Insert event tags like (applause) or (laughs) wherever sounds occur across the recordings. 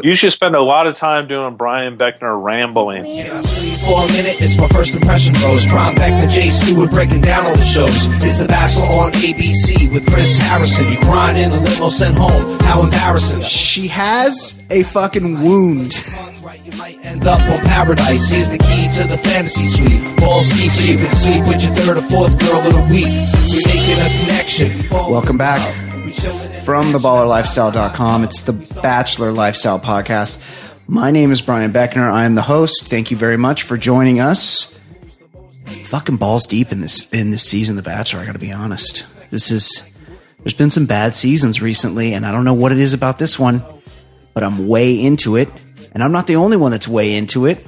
You should spend a lot of time doing Brian Beckner rambling. For a minute, it's my first impression, bros. Brian Beckner, Jay Stewart breaking down all the shows. It's The Bachelor on ABC with Chris Harrison. You crying in a limo sent home. How embarrassing. She has a fucking wound. You might end up on paradise. Here's the key to the fantasy suite. Balls deep so you can sleep with your third or fourth girl in a week. We're making a connection. Welcome back from theballerlifestyle.com. It's the Bachelor Lifestyle Podcast. My name is Brian Beckner. I am the host. Thank you very much for joining us. Fucking balls deep in this in this season, The Bachelor. I got to be honest. This is there's been some bad seasons recently, and I don't know what it is about this one, but I'm way into it, and I'm not the only one that's way into it.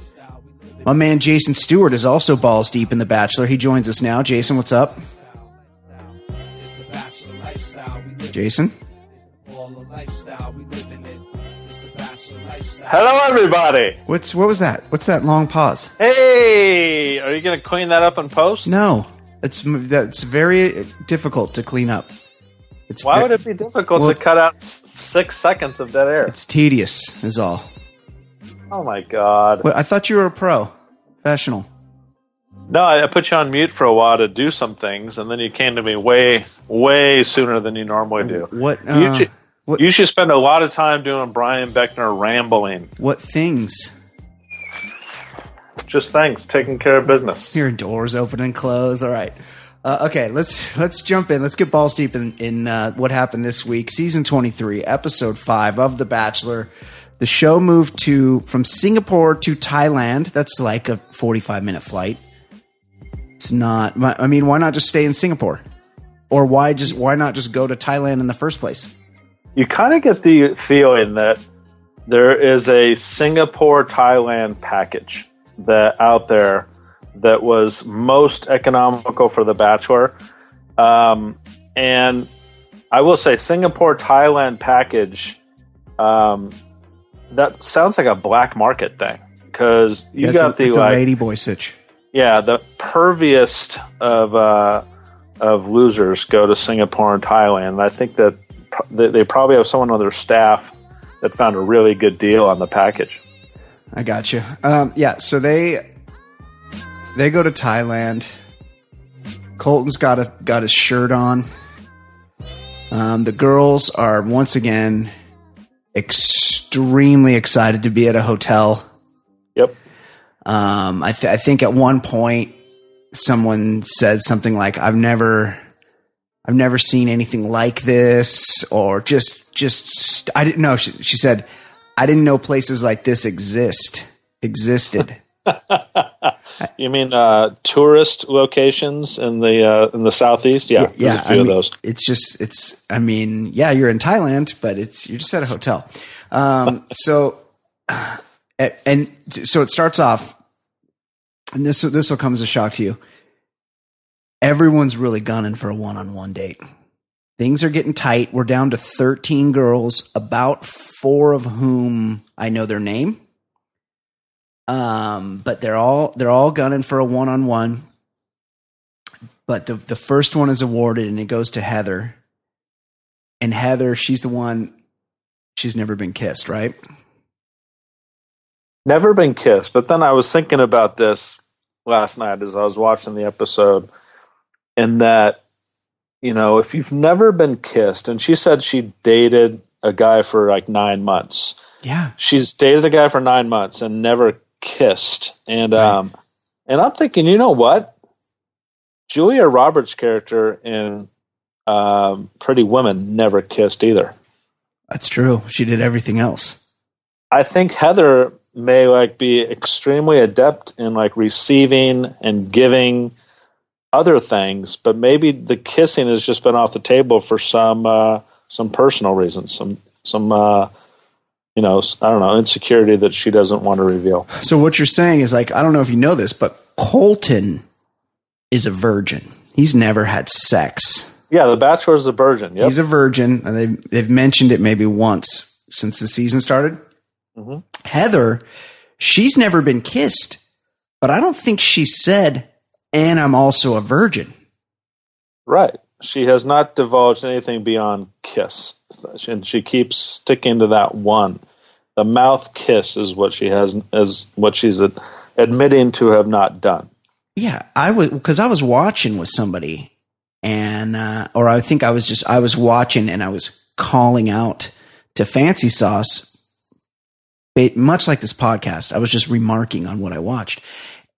My man Jason Stewart is also balls deep in The Bachelor. He joins us now. Jason, what's up? Jason. Hello, everybody. What's what was that? What's that long pause? Hey, are you going to clean that up in post? No, it's that's very difficult to clean up. It's Why ve- would it be difficult Well- to cut out six seconds of dead air? It's tedious, is all. Oh my god! Well, I thought you were a pro, professional. No, I I put you on mute for a while to do some things, and then you came to me way, way sooner than you normally do. What? you, Uh, should, what? you should spend a lot of time doing Brian Beckner rambling. what things? Just thanks, taking care of business. Your doors open and close. All right. Uh, okay, let's let's jump in. Let's get balls deep in in uh, what happened this week. Season twenty three, episode five of The Bachelor. The show moved to from Singapore to Thailand. That's like a forty five minute flight. It's not. I mean, why not just stay in Singapore? Or why just why not just go to Thailand in the first place? You kind of get the feeling that there is a Singapore Thailand package that out there that was most economical for the Bachelor. Um, and I will say, Singapore Thailand package. Um, that sounds like a black market thing because you That's got a, the like, lady boy sitch. yeah, the perviest of uh, of losers go to Singapore and Thailand. I think that they they probably have someone on their staff that found a really good deal on the package. I got you. Um, yeah, so they they go to Thailand. Colton's got a got his shirt on. Um, the girls are once again extremely excited to be at a hotel. Yep. Um, I, th- I think at one point someone said something like, "I've never, I've never seen anything like this," or just, just I didn't know. She, she said, "I didn't know places like this exist existed." (laughs) You mean uh, tourist locations in the uh, in the southeast? Yeah, there's yeah, a few I of those. It's just, it's. I mean, yeah, you're in Thailand, but it's you're just at a hotel. Um, (laughs) so, uh, and, and so it starts off, and this this will come as a shock to you. Everyone's really gunning for a one-on-one date. Things are getting tight. We're down to 13 girls, about four of whom I know their name. Um, but they're all they're all gunning for a one-on-one but the the first one is awarded and it goes to Heather. And Heather, she's the one she's never been kissed, right? Never been kissed, but then I was thinking about this last night as I was watching the episode, and that you know if you've never been kissed, and she said she dated a guy for like nine months. Yeah. She's dated a guy for nine months and never kissed. And um, and I'm thinking, you know what? Julia Roberts' character in um, Pretty Women never kissed either. That's true. She did everything else. I think Heather may like be extremely adept in like receiving and giving other things, but maybe the kissing has just been off the table for some uh, some personal reasons, some some uh, you know I don't know insecurity that she doesn't want to reveal. So what you're saying is like I don't know if you know this, but Colton is a virgin. He's never had sex. Yeah, the Bachelor is a virgin. Yep. He's a virgin, and they've they've mentioned it maybe once since the season started. Mhm. Heather, she's never been kissed, but I don't think she said, "And I'm also a virgin." Right. She has not divulged anything beyond kiss, and she keeps sticking to that one. The mouth kiss is what she has is what she's admitting to have not done. Yeah, I was because I was watching with somebody, and uh, or I think I was just I was watching and I was calling out to Fancy Sauce, much like this podcast. I was just remarking on what I watched,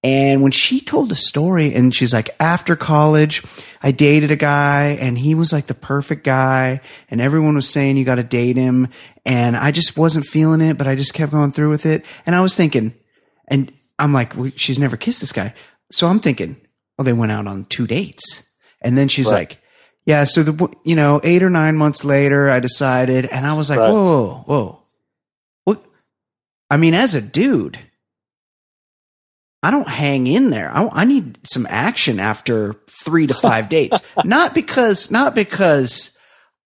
and when she told a story, and she's like, after college, I dated a guy, and he was like the perfect guy, and everyone was saying you got to date him, and I just wasn't feeling it, but I just kept going through with it, and I was thinking, and I'm like, well, she's never kissed this guy. So I'm thinking, well, they went out on two dates. And then she's Right. like, yeah, so the, you know, eight or nine months later, I decided, and I was like, Right. whoa, whoa, whoa. What? I mean, as a dude, I don't hang in there. I, I need some action after three to five (laughs) dates. Not because, not because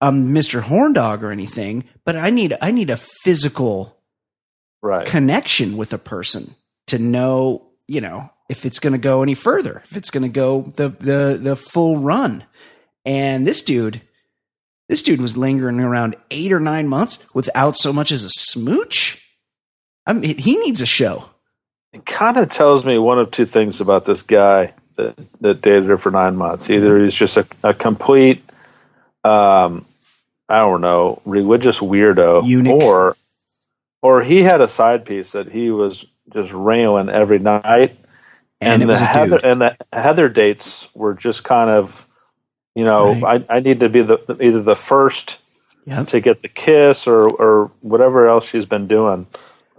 I'm Mr. Horndog or anything, but I need, I need a physical Right. connection with a person to know, you know, if it's going to go any further, if it's going to go the the the full run. And this dude, this dude was lingering around eight or nine months without so much as a smooch. I mean, he needs a show. It kind of tells me one of two things about this guy that, that dated her for nine months. Either he's just a, a complete, um, I don't know, religious weirdo, Eunuch. or or he had a side piece that he was just railing every night, And, it the Heather and the Heather dates were just kind of, you know, Right. I, I need to be the either the first Yep. to get the kiss or or whatever else she's been doing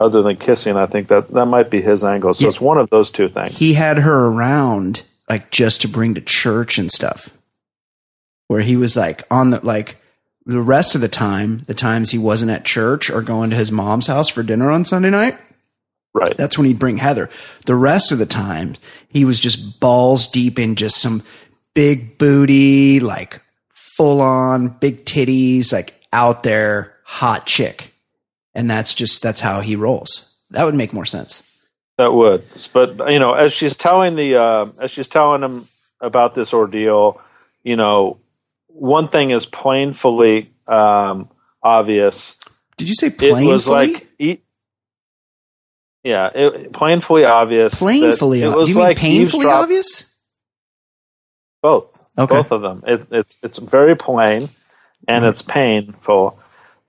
other than kissing i think that that might be his angle so Yeah. it's one of those two things He had her around like just to bring to church and stuff. Where he was like on the like the rest of the time, the times he wasn't at church or going to his mom's house for dinner on Sunday night, right that's when he'd bring Heather. The rest of the time, he was just balls deep in just some big booty, like full on big titties, like out there hot chick. And that's just, that's how he rolls. That would make more sense. that would but you know as she's telling the uh, as she's telling him about this ordeal you know one thing is plainfully um, obvious Did you say it was like e- yeah it, plainfully obvious plainfully. it was Do you mean like painfully eavesdrop- obvious? both Okay. both of them. It, it's it's very plain and it's painful,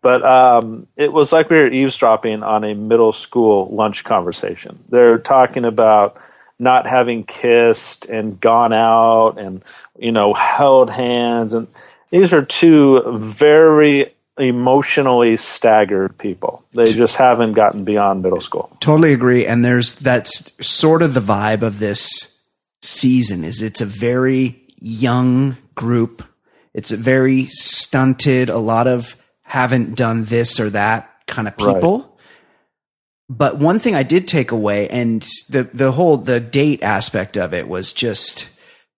but um, it was like we were eavesdropping on a middle school lunch conversation. They're talking about not having kissed and gone out and you know held hands, and these are two very emotionally staggered people. They just haven't gotten beyond middle school. Totally agree. And there's that's sort of the vibe of this season is it's a very young group. It's a very stunted, a lot of haven't done this or that kind of Right. people. But one thing I did take away and the the whole the date aspect of it was just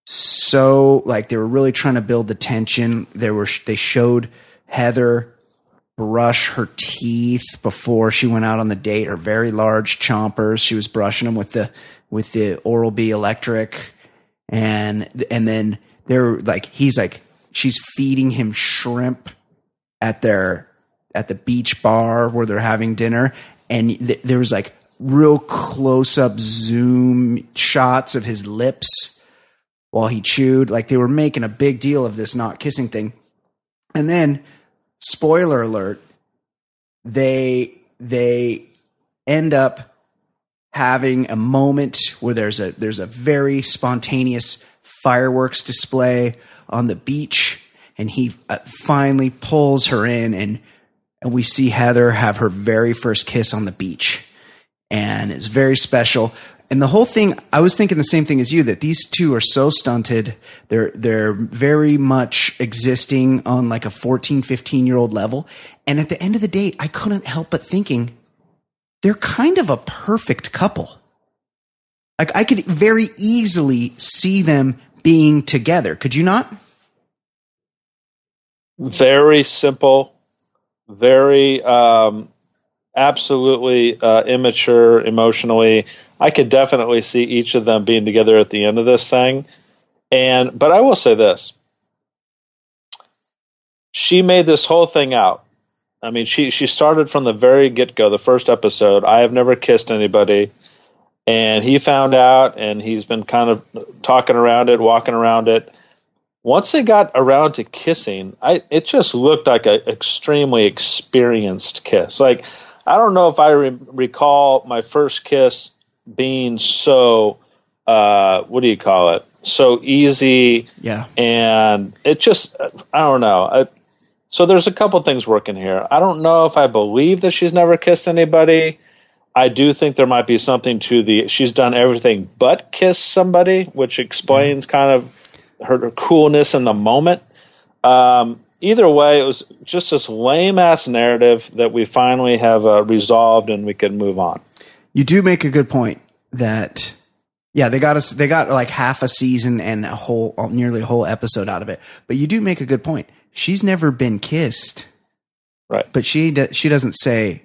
so like they were really trying to build the tension. There were they showed Heather brush her teeth before she went out on the date. Her very large chompers. She was brushing them with the with the Oral B electric, and and then they're like he's like she's feeding him shrimp at their at the beach bar where they're having dinner, and th- there was like real close up zoom shots of his lips while he chewed. Like they were making a big deal of this not kissing thing. And then, spoiler alert, they they end up having a moment where there's a there's a very spontaneous fireworks display on the beach and he uh, finally pulls her in and and we see Heather have her very first kiss on the beach and it's very special and the whole thing I was thinking the same thing as you that these two are so stunted they're they're very much existing on like a 14 15 year old level and at the end of the day I couldn't help but thinking they're kind of a perfect couple. Like I could very easily see them being together. Could you not? Very simple, very um, absolutely uh, immature emotionally. I could definitely see each of them being together at the end of this thing. And but I will say this. She made this whole thing out I mean, she she started from the very get go, the first episode. I have never kissed anybody, and he found out, and he's been kind of talking around it, walking around it. Once they got around to kissing, I it just looked like an extremely experienced kiss. Like I don't know if I re- recall my first kiss being so uh, what do you call it? So easy, yeah. And it just I don't know. I, so there's a couple things working here. I don't know if I believe that she's never kissed anybody. I do think there might be something to the she's done everything but kiss somebody, which explains kind of her, her coolness in the moment. Um, either way, it was just this lame ass narrative that we finally have uh, resolved and we can move on. You do make a good point that yeah, they got us. They got like half a season and a whole, nearly a whole episode out of it. But you do make a good point she's never been kissed. Right. But she do, she doesn't say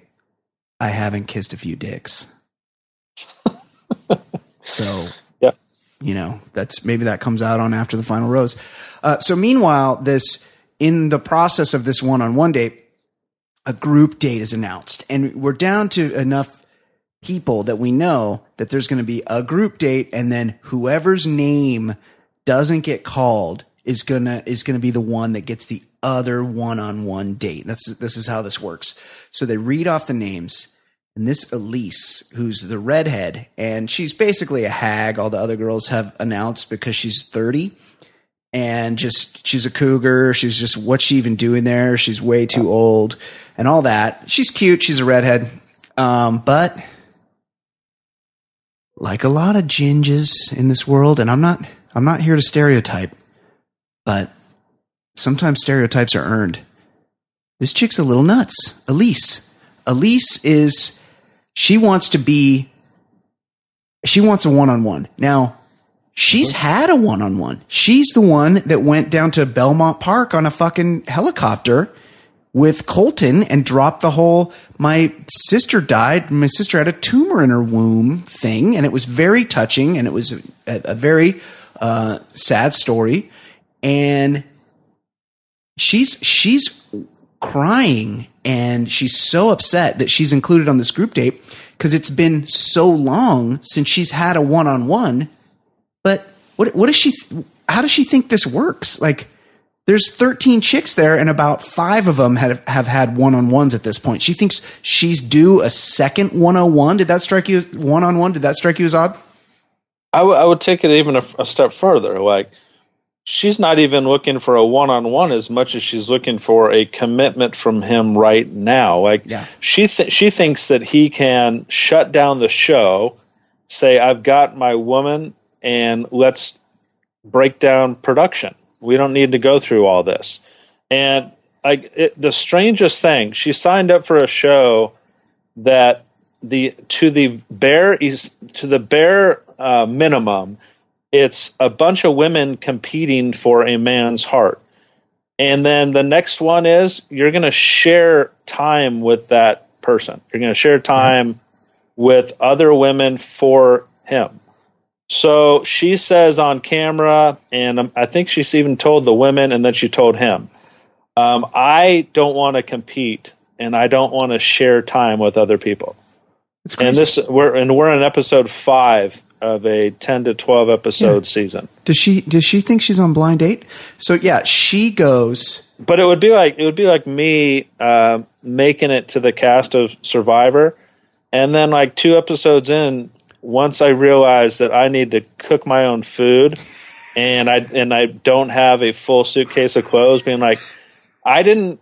I haven't kissed a few dicks. (laughs) so. You know, that's maybe that comes out on after the final rose. Uh, so meanwhile, this in the process of this one-on-one date, a group date is announced and we're down to enough people that we know that there's going to be a group date and then whoever's name doesn't get called is gonna is gonna be the one that gets the other one-on-one date. That's this is how this works. So they read off the names, and this Elyse, who's the redhead, and she's basically a hag. All the other girls have announced because she's thirty, and just she's a cougar. She's just what's she even doing there? She's way too old, and all that. She's cute. She's a redhead, um, but like a lot of ginges in this world, and I'm not I'm not here to stereotype but sometimes stereotypes are earned. This chick's a little nuts. Elyse. Elyse is, she wants to be, she wants a one on one. Now, she's uh-huh. had a one on one. She's the one that went down to Belmont Park on a fucking helicopter with Colton and dropped the whole my sister died my sister had a tumor in her womb thing and it was very touching and it was a, a very uh, sad story and she's she's crying and she's so upset that she's included on this group date because it's been so long since she's had a one-on-one. But what what does she how does she think this works? Like there's 13 chicks there and about five of them have, have had one-on-ones at this point. She thinks she's due a second 101 did that strike you one-on-one? Did that strike you as odd? I, w- I would take it even a, a step further. Like she's not even looking for a one-on-one as much as she's looking for a commitment from him right now. Like yeah. she th- she thinks that he can shut down the show say i've got my woman and let's break down production. We don't need to go through all this. And like it, the strangest thing she signed up for a show that the to the bare is to the bare uh, minimum it's a bunch of women competing for a man's heart. And then the next one is you're going to share time with that person. You're going to share time with other women for him. So she says on camera, and I think she's even told the women, and then she told him, um, I don't want to compete and I don't want to share time with other people. And this we're and we're in episode five of a 10 to 12 episode yeah. season. Does she does she think she's on blind date? So yeah, she goes But it would be like it would be like me uh, making it to the cast of Survivor, and then like two episodes in, once I realized that I need to cook my own food, and I and I don't have a full suitcase of clothes, being like, I didn't.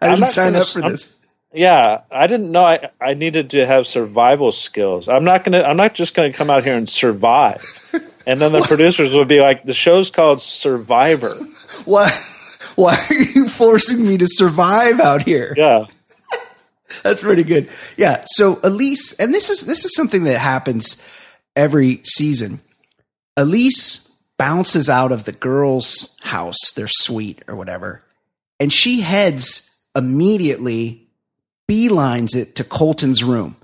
I didn't sign gonna- up for I'm- this. Yeah, I didn't know I, I needed to have survival skills. I'm not gonna. I'm not just gonna come out here and survive. (laughs) And then the producers would be like, "The show's called Survivor." (laughs) Why? Why are you forcing me to survive out here? Yeah, (laughs) That's pretty good. Yeah. So Elyse, and this is this is something that happens every season. Elyse bounces out of the girls' house, their suite or whatever, and she heads immediately, beelines it to Colton's room.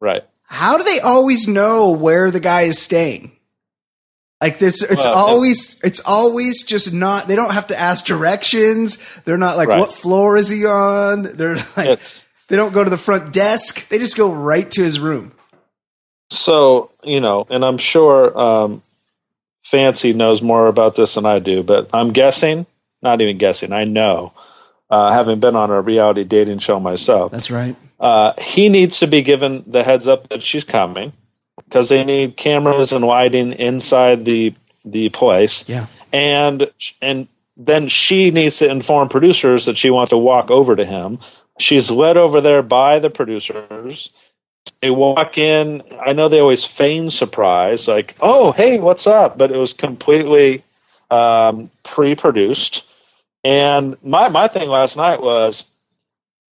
right. How do they always know where the guy is staying? Like this, it's Well, always it's always just not. They don't have to ask directions. They're not like, Right. what floor is he on? They're like, It's they don't go to the front desk. They just go right to his room. so you know, and I'm sure um, Fancy knows more about this than I do, but I'm guessing, not even guessing, I know, uh, having been on a reality dating show myself. That's right. uh, he needs to be given the heads up that she's coming because they need cameras and lighting inside the the place. Yeah. and and then she needs to inform producers that she wants to walk over to him. She's led over there by the producers. They walk in. I know they always feign surprise, like "Oh, hey, what's up?" But it was completely um, pre-produced. And my my thing last night was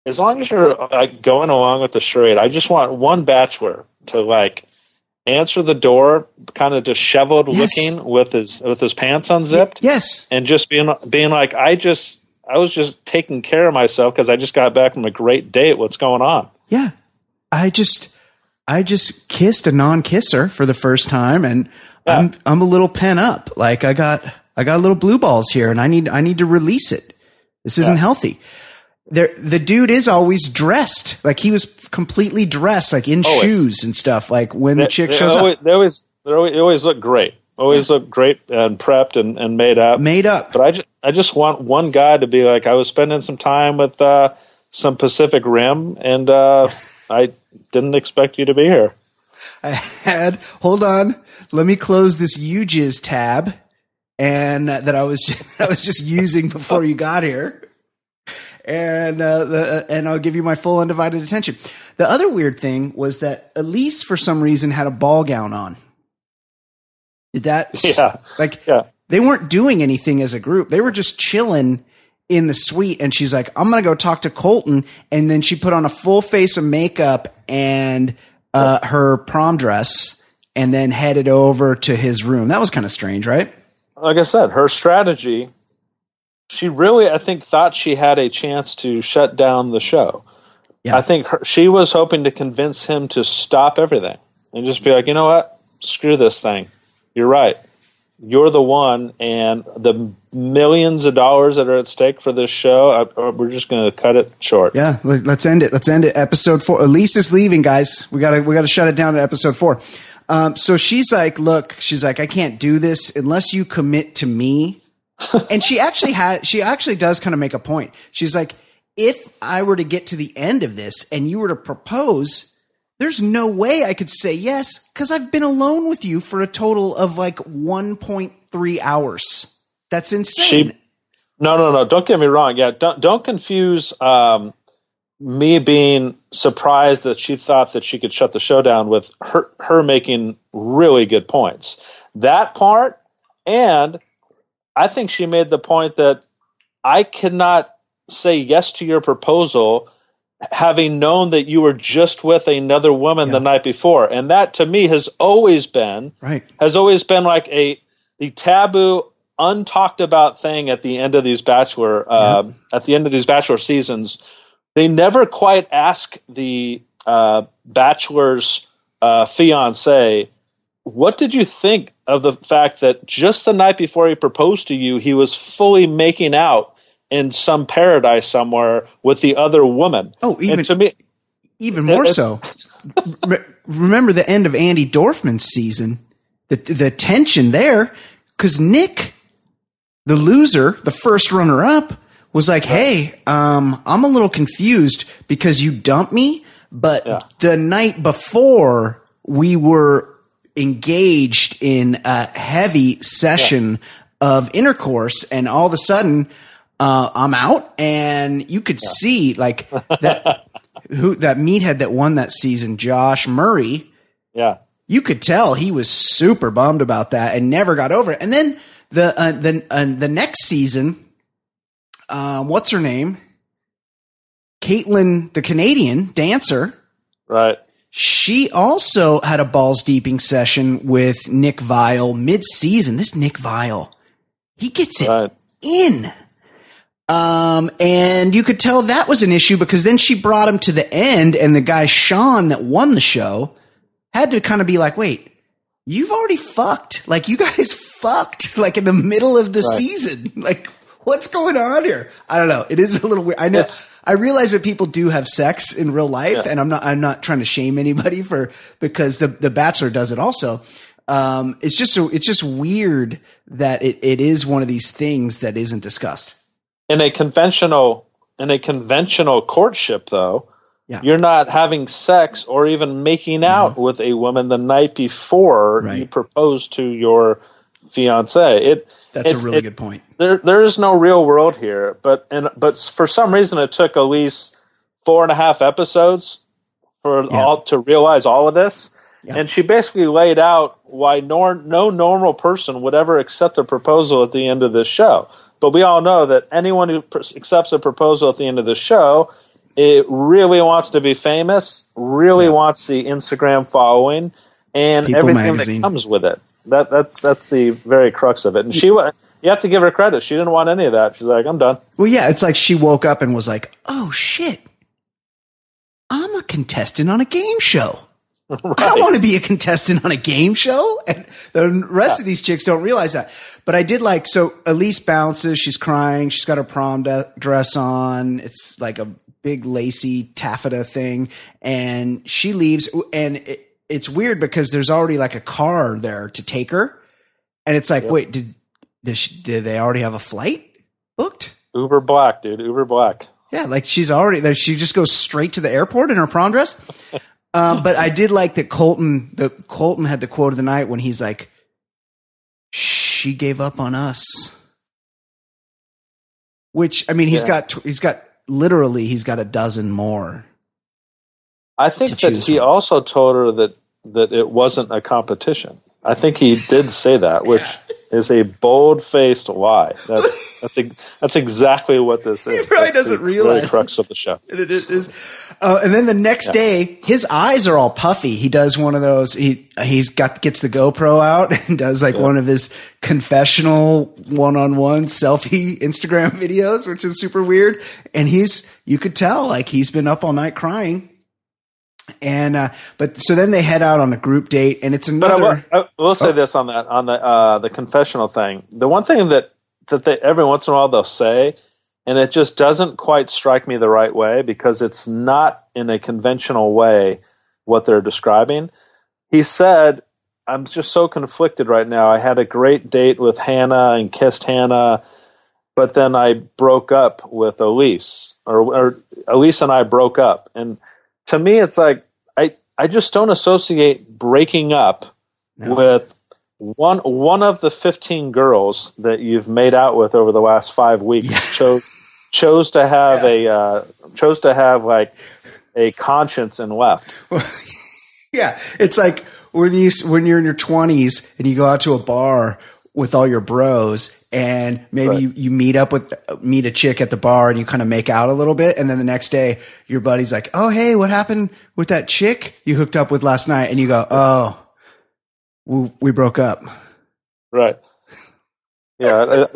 as long as you're like going along with the charade, I just want one bachelor to like answer the door, kind of disheveled Yes. looking with his with his pants unzipped, Yes. and just being being like, I just I was just taking care of myself because I just got back from a great date. What's going on? Yeah. I just I just kissed a non-kisser for the first time and I'm I'm a little pent up. Like I got I got little blue balls here and I need I need to release it. This isn't healthy. There the dude is always dressed. Like he was completely dressed like in Always. shoes and stuff like when the chick they, shows always, up. they always they always, they always look great. Always look great and prepped and, and made up. Made up. But I just, I just want one guy to be like, I was spending some time with uh, some Pacific Rim, and uh, (laughs) I didn't expect you to be here. I had hold on. Let me close this YouJizz tab, and uh, that I was (laughs) just, I was just using before you got here, and uh, the, and I'll give you my full undivided attention. The other weird thing was that Elyse, for some reason, had a ball gown on. Did that? (laughs) Yeah. Like Yeah. they weren't doing anything as a group. They were just chilling in the suite. And she's like, I'm going to go talk to Colton. And then she put on a full face of makeup and uh, her prom dress and then headed over to his room. That was kind of strange, right? Like I said, her strategy, she really, I think, thought she had a chance to shut down the show. Yeah. I think her, she was hoping to convince him to stop everything and just be like, you know what? Screw this thing. You're right. You're the one, and the millions of dollars that are at stake for this show, I, we're just going to cut it short. Yeah. Let, us end it. Let's end it. Episode four. Elyse is leaving, guys. We gotta, we gotta shut it down at episode four. Um, so she's like, look, she's like, I can't do this unless you commit to me. (laughs) and she actually has, she actually does kind of make a point. She's like, if I were to get to the end of this and you were to propose, there's no way I could say yes because I've been alone with you for a total of like 1.3 hours. That's insane. She- No, no, no. Don't get me wrong. Yeah, don't don't confuse um, me being surprised that she thought that she could shut the show down with her her making really good points. That part, and I think she made the point that I cannot say yes to your proposal having known that you were just with another woman the night before and that to me has always been right. has always been like a the taboo untalked about thing at the end of these bachelor uh, at the end of these bachelor seasons they never quite ask the uh, bachelor's uh, fiance what did you think of the fact that just the night before he proposed to you he was fully making out in some paradise somewhere with the other woman? Oh, even- and to me Even more so. Re- remember the end of Andi Dorfman's season, the the tension there, because Nick, the loser, the first runner up, was like, "Hey, um, I'm a little confused because you dumped me, but Yeah. the night before we were engaged in a heavy session of intercourse, and all of a sudden, uh, I'm out, and you could see like that (laughs) who that meathead that won that season, Josh Murray." Yeah. you could tell he was super bummed about that and never got over it. And then the uh, the uh, the next season, um, what's her name? Kaitlyn, the Canadian dancer. Right. She also had a balls deeping session with Nick Viall mid season. This Nick Viall, he gets it Right. in. Um, and you could tell that was an issue because then she brought him to the end, and the guy Shawn that won the show had to kind of be like, "Wait, you've already fucked. Like you guys (laughs) fucked like in the middle of the season. Like what's going on here? I don't know. It is a little weird. I know. It's- I realize that people do have sex in real life, Yeah. and I'm not. I'm not trying to shame anybody for because the the Bachelor does it also. Um, it's just so it's just weird that it, it is one of these things that isn't discussed. in a conventional in a conventional courtship though Yeah. you're not having sex or even making out with a woman the night before you propose to your fiance it That's a really it- good point. there there is no real world here but and but for some reason it took at least four and a half episodes for Yeah. all to realize all of this Yeah. and she basically laid out why nor, no normal person would ever accept a proposal at the end of this show but we all know that anyone who pr- accepts a proposal at the end of the show it really wants to be famous really wants the instagram following and People everything magazine. that comes with it that that's that's the very crux of it and she you have to give her credit she didn't want any of that she's like i'm done Well, yeah, it's like she woke up and was like, "Oh shit, I'm a contestant on a game show." (laughs) I don't want to be a contestant on a game show. And the rest of these chicks don't realize that. But I did like, so Elyse bounces, she's crying, she's got her prom de- dress on. It's like a big lacy taffeta thing. And she leaves. And it, it's weird because there's already like a car there to take her. And it's like, wait, did, did, she, did they already have a flight booked? uber black dude uber black Yeah, like she's already there. She just goes straight to the airport in her prom dress. Um, (laughs) but I did like that Colton. The Colton had the quote of the night when he's like, "She gave up on us." Which I mean, he's Yeah. got he's got literally he's got a dozen more. I think that he from. also told her that that it wasn't a competition i think he did say that (laughs) which is a bold-faced lie (laughs) that's that's a, that's exactly what this is He probably That's doesn't the realize really crux of the show (laughs) And it is, uh, and then the next day, his eyes are all puffy. He does one of those. He he's got gets the GoPro out and does like one of his confessional one on one selfie Instagram videos, which is super weird. And he's you could tell like he's been up all night crying. And uh, but so then they head out on a group date, and it's But I will, another. I will say this on that on the uh, the confessional thing. The one thing that that they every once in a while they'll say, and it just doesn't quite strike me the right way because it's not in a conventional way what they're describing. He said, "I'm just so conflicted right now. I had a great date with Hannah and kissed Hannah." But then I broke up with Elyse, or, or Elyse and I broke up, and to me, it's like I I just don't associate breaking up with one one of the 15 girls that you've made out with over the last five weeks chose chose to have a uh, chose to have like a conscience and left. (laughs) Yeah, it's like when you when you're in your 20s and you go out to a bar with all your bros and maybe Right. you, you meet up with meet a chick at the bar and you kind of make out a little bit and then the next day your buddy's like, "Oh, hey, what happened with that chick you hooked up with last night?" and you go, "Oh, we, we broke up." Right. Yeah. I,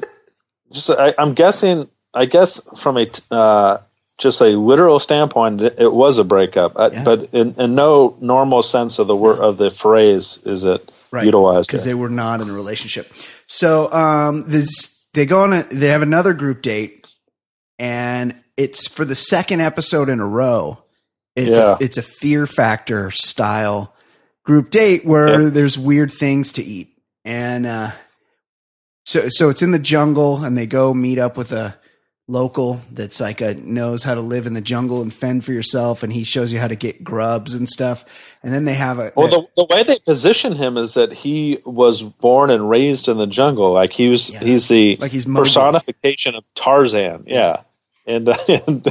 just I, I'm guessing. I guess from a uh, just a literal standpoint, it, it was a breakup. I, Yeah. But in, in no normal sense of the word of the phrase is it utilized. because they were not in a relationship. So um, this they go on. A, they have another group date, and it's for the second episode in a row. It's Yeah. a, it's a Fear Factor style group date where Yeah. there's weird things to eat, and uh, so so it's in the jungle, and they go meet up with a local that's like a knows how to live in the jungle and fend for yourself, and he shows you how to get grubs and stuff. And then they have a Well, the, the way they position him is that he was born and raised in the jungle. Like he was, Yeah. he's the Like he's personification of Tarzan. Yeah, and (laughs) in,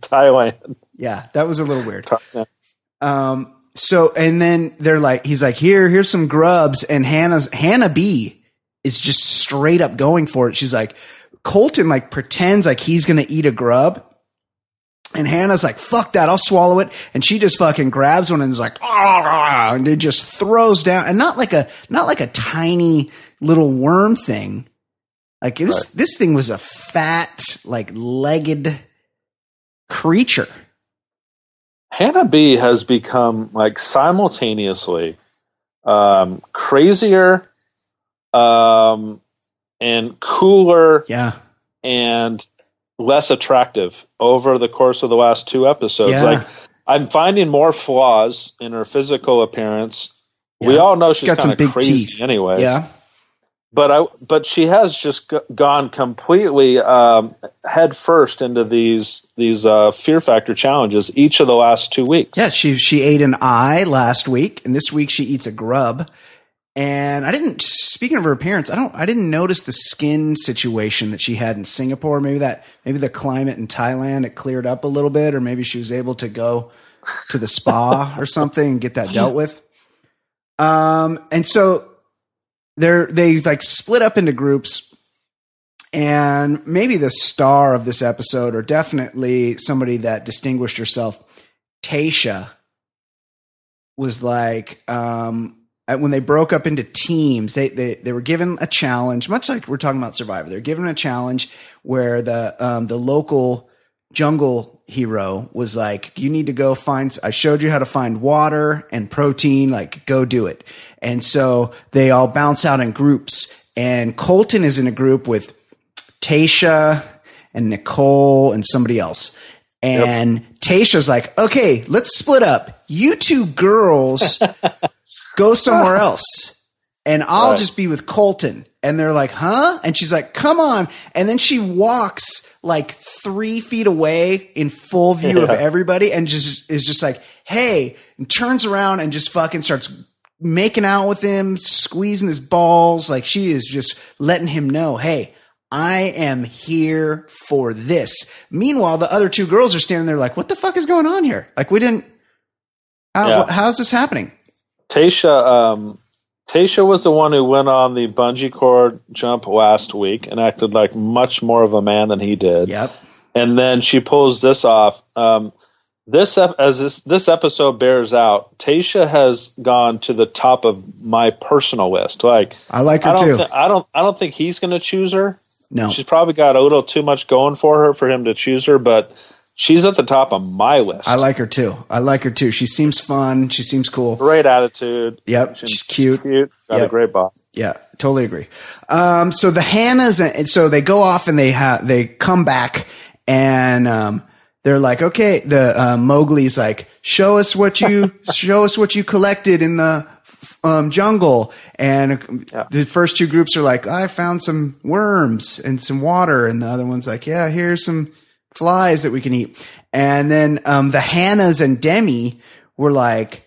Thailand, yeah, that was a little weird. Tarzan. Um, so and then they're like, he's like, here, here's some grubs, and Hannah's Hannah B is just straight up going for it. She's like, Colton like pretends like he's gonna eat a grub. And Hannah's like, fuck that, I'll swallow it. And she just fucking grabs one and is like, ah, and it just throws down. And not like a, not like a tiny little worm thing. Like this, this thing was a fat, like legged creature. Hannah B has become like simultaneously um, crazier um, and cooler Yeah. and less attractive over the course of the last two episodes. Yeah. Like I'm finding more flaws in her physical appearance. We all know She's she's got some kind of crazy teeth. anyway. Yeah. But I but she has just g- gone completely um, head first into these these uh, fear factor challenges each of the last two weeks. Yeah, she she ate an eye last week, and this week she eats a grub. And I didn't. Speaking of her appearance, I don't. I didn't notice the skin situation that she had in Singapore. Maybe that. Maybe the climate in Thailand it cleared up a little bit, or maybe she was able to go to the spa (laughs) or something and get that dealt with. Um, and so they're they like split up into groups, and maybe the star of this episode, or definitely somebody that distinguished herself, Tasha was like um when they broke up into teams they, they they were given a challenge much like we're talking about survivor. They're given a challenge where the um the local jungle hero was like you need to go find i showed you how to find water and protein like go do it. And so they all bounce out in groups and colton is in a group with tasha and nicole and somebody else. And Tasha's like, okay, let's split up. You two girls (laughs) go somewhere ah. else. And I'll Right. just be with Colton. And they're like, huh? And she's like, come on. And then she walks like three feet away in full view of everybody and just is just like, hey, and turns around and just fucking starts making out with him, squeezing his balls. Like she is just letting him know, hey, I am here for this. Meanwhile, the other two girls are standing there like, what the fuck is going on here? Like we didn't, how, Yeah. how's this happening? Tasha um, Tasha was the one who went on the bungee cord jump last week and acted like much more of a man than he did. Yep. and then she pulls this off. Um, this as this this episode bears out, Tasha has gone to the top of my personal list. Like I like her I don't, too. thi- I don't, I don't think he's going to choose her. no. She's probably got a little too much going for her for him to choose her, but she's at the top of my list. I like her too. I like her too. She seems fun. She seems cool. great attitude. Yep, she's cute. Cute. Got Yep. a great body. Yeah, totally agree. Um, so the Hannahs, and so they go off and they have they come back and um, they're like, okay, the uh, Mowgli's like, show us what you (laughs) show us what you collected in the um, jungle, and Yeah. the first two groups are like, I found some worms and some water, and the other one's like, yeah, here's some flies that we can eat, and then um, the Hannahs and Demi were like,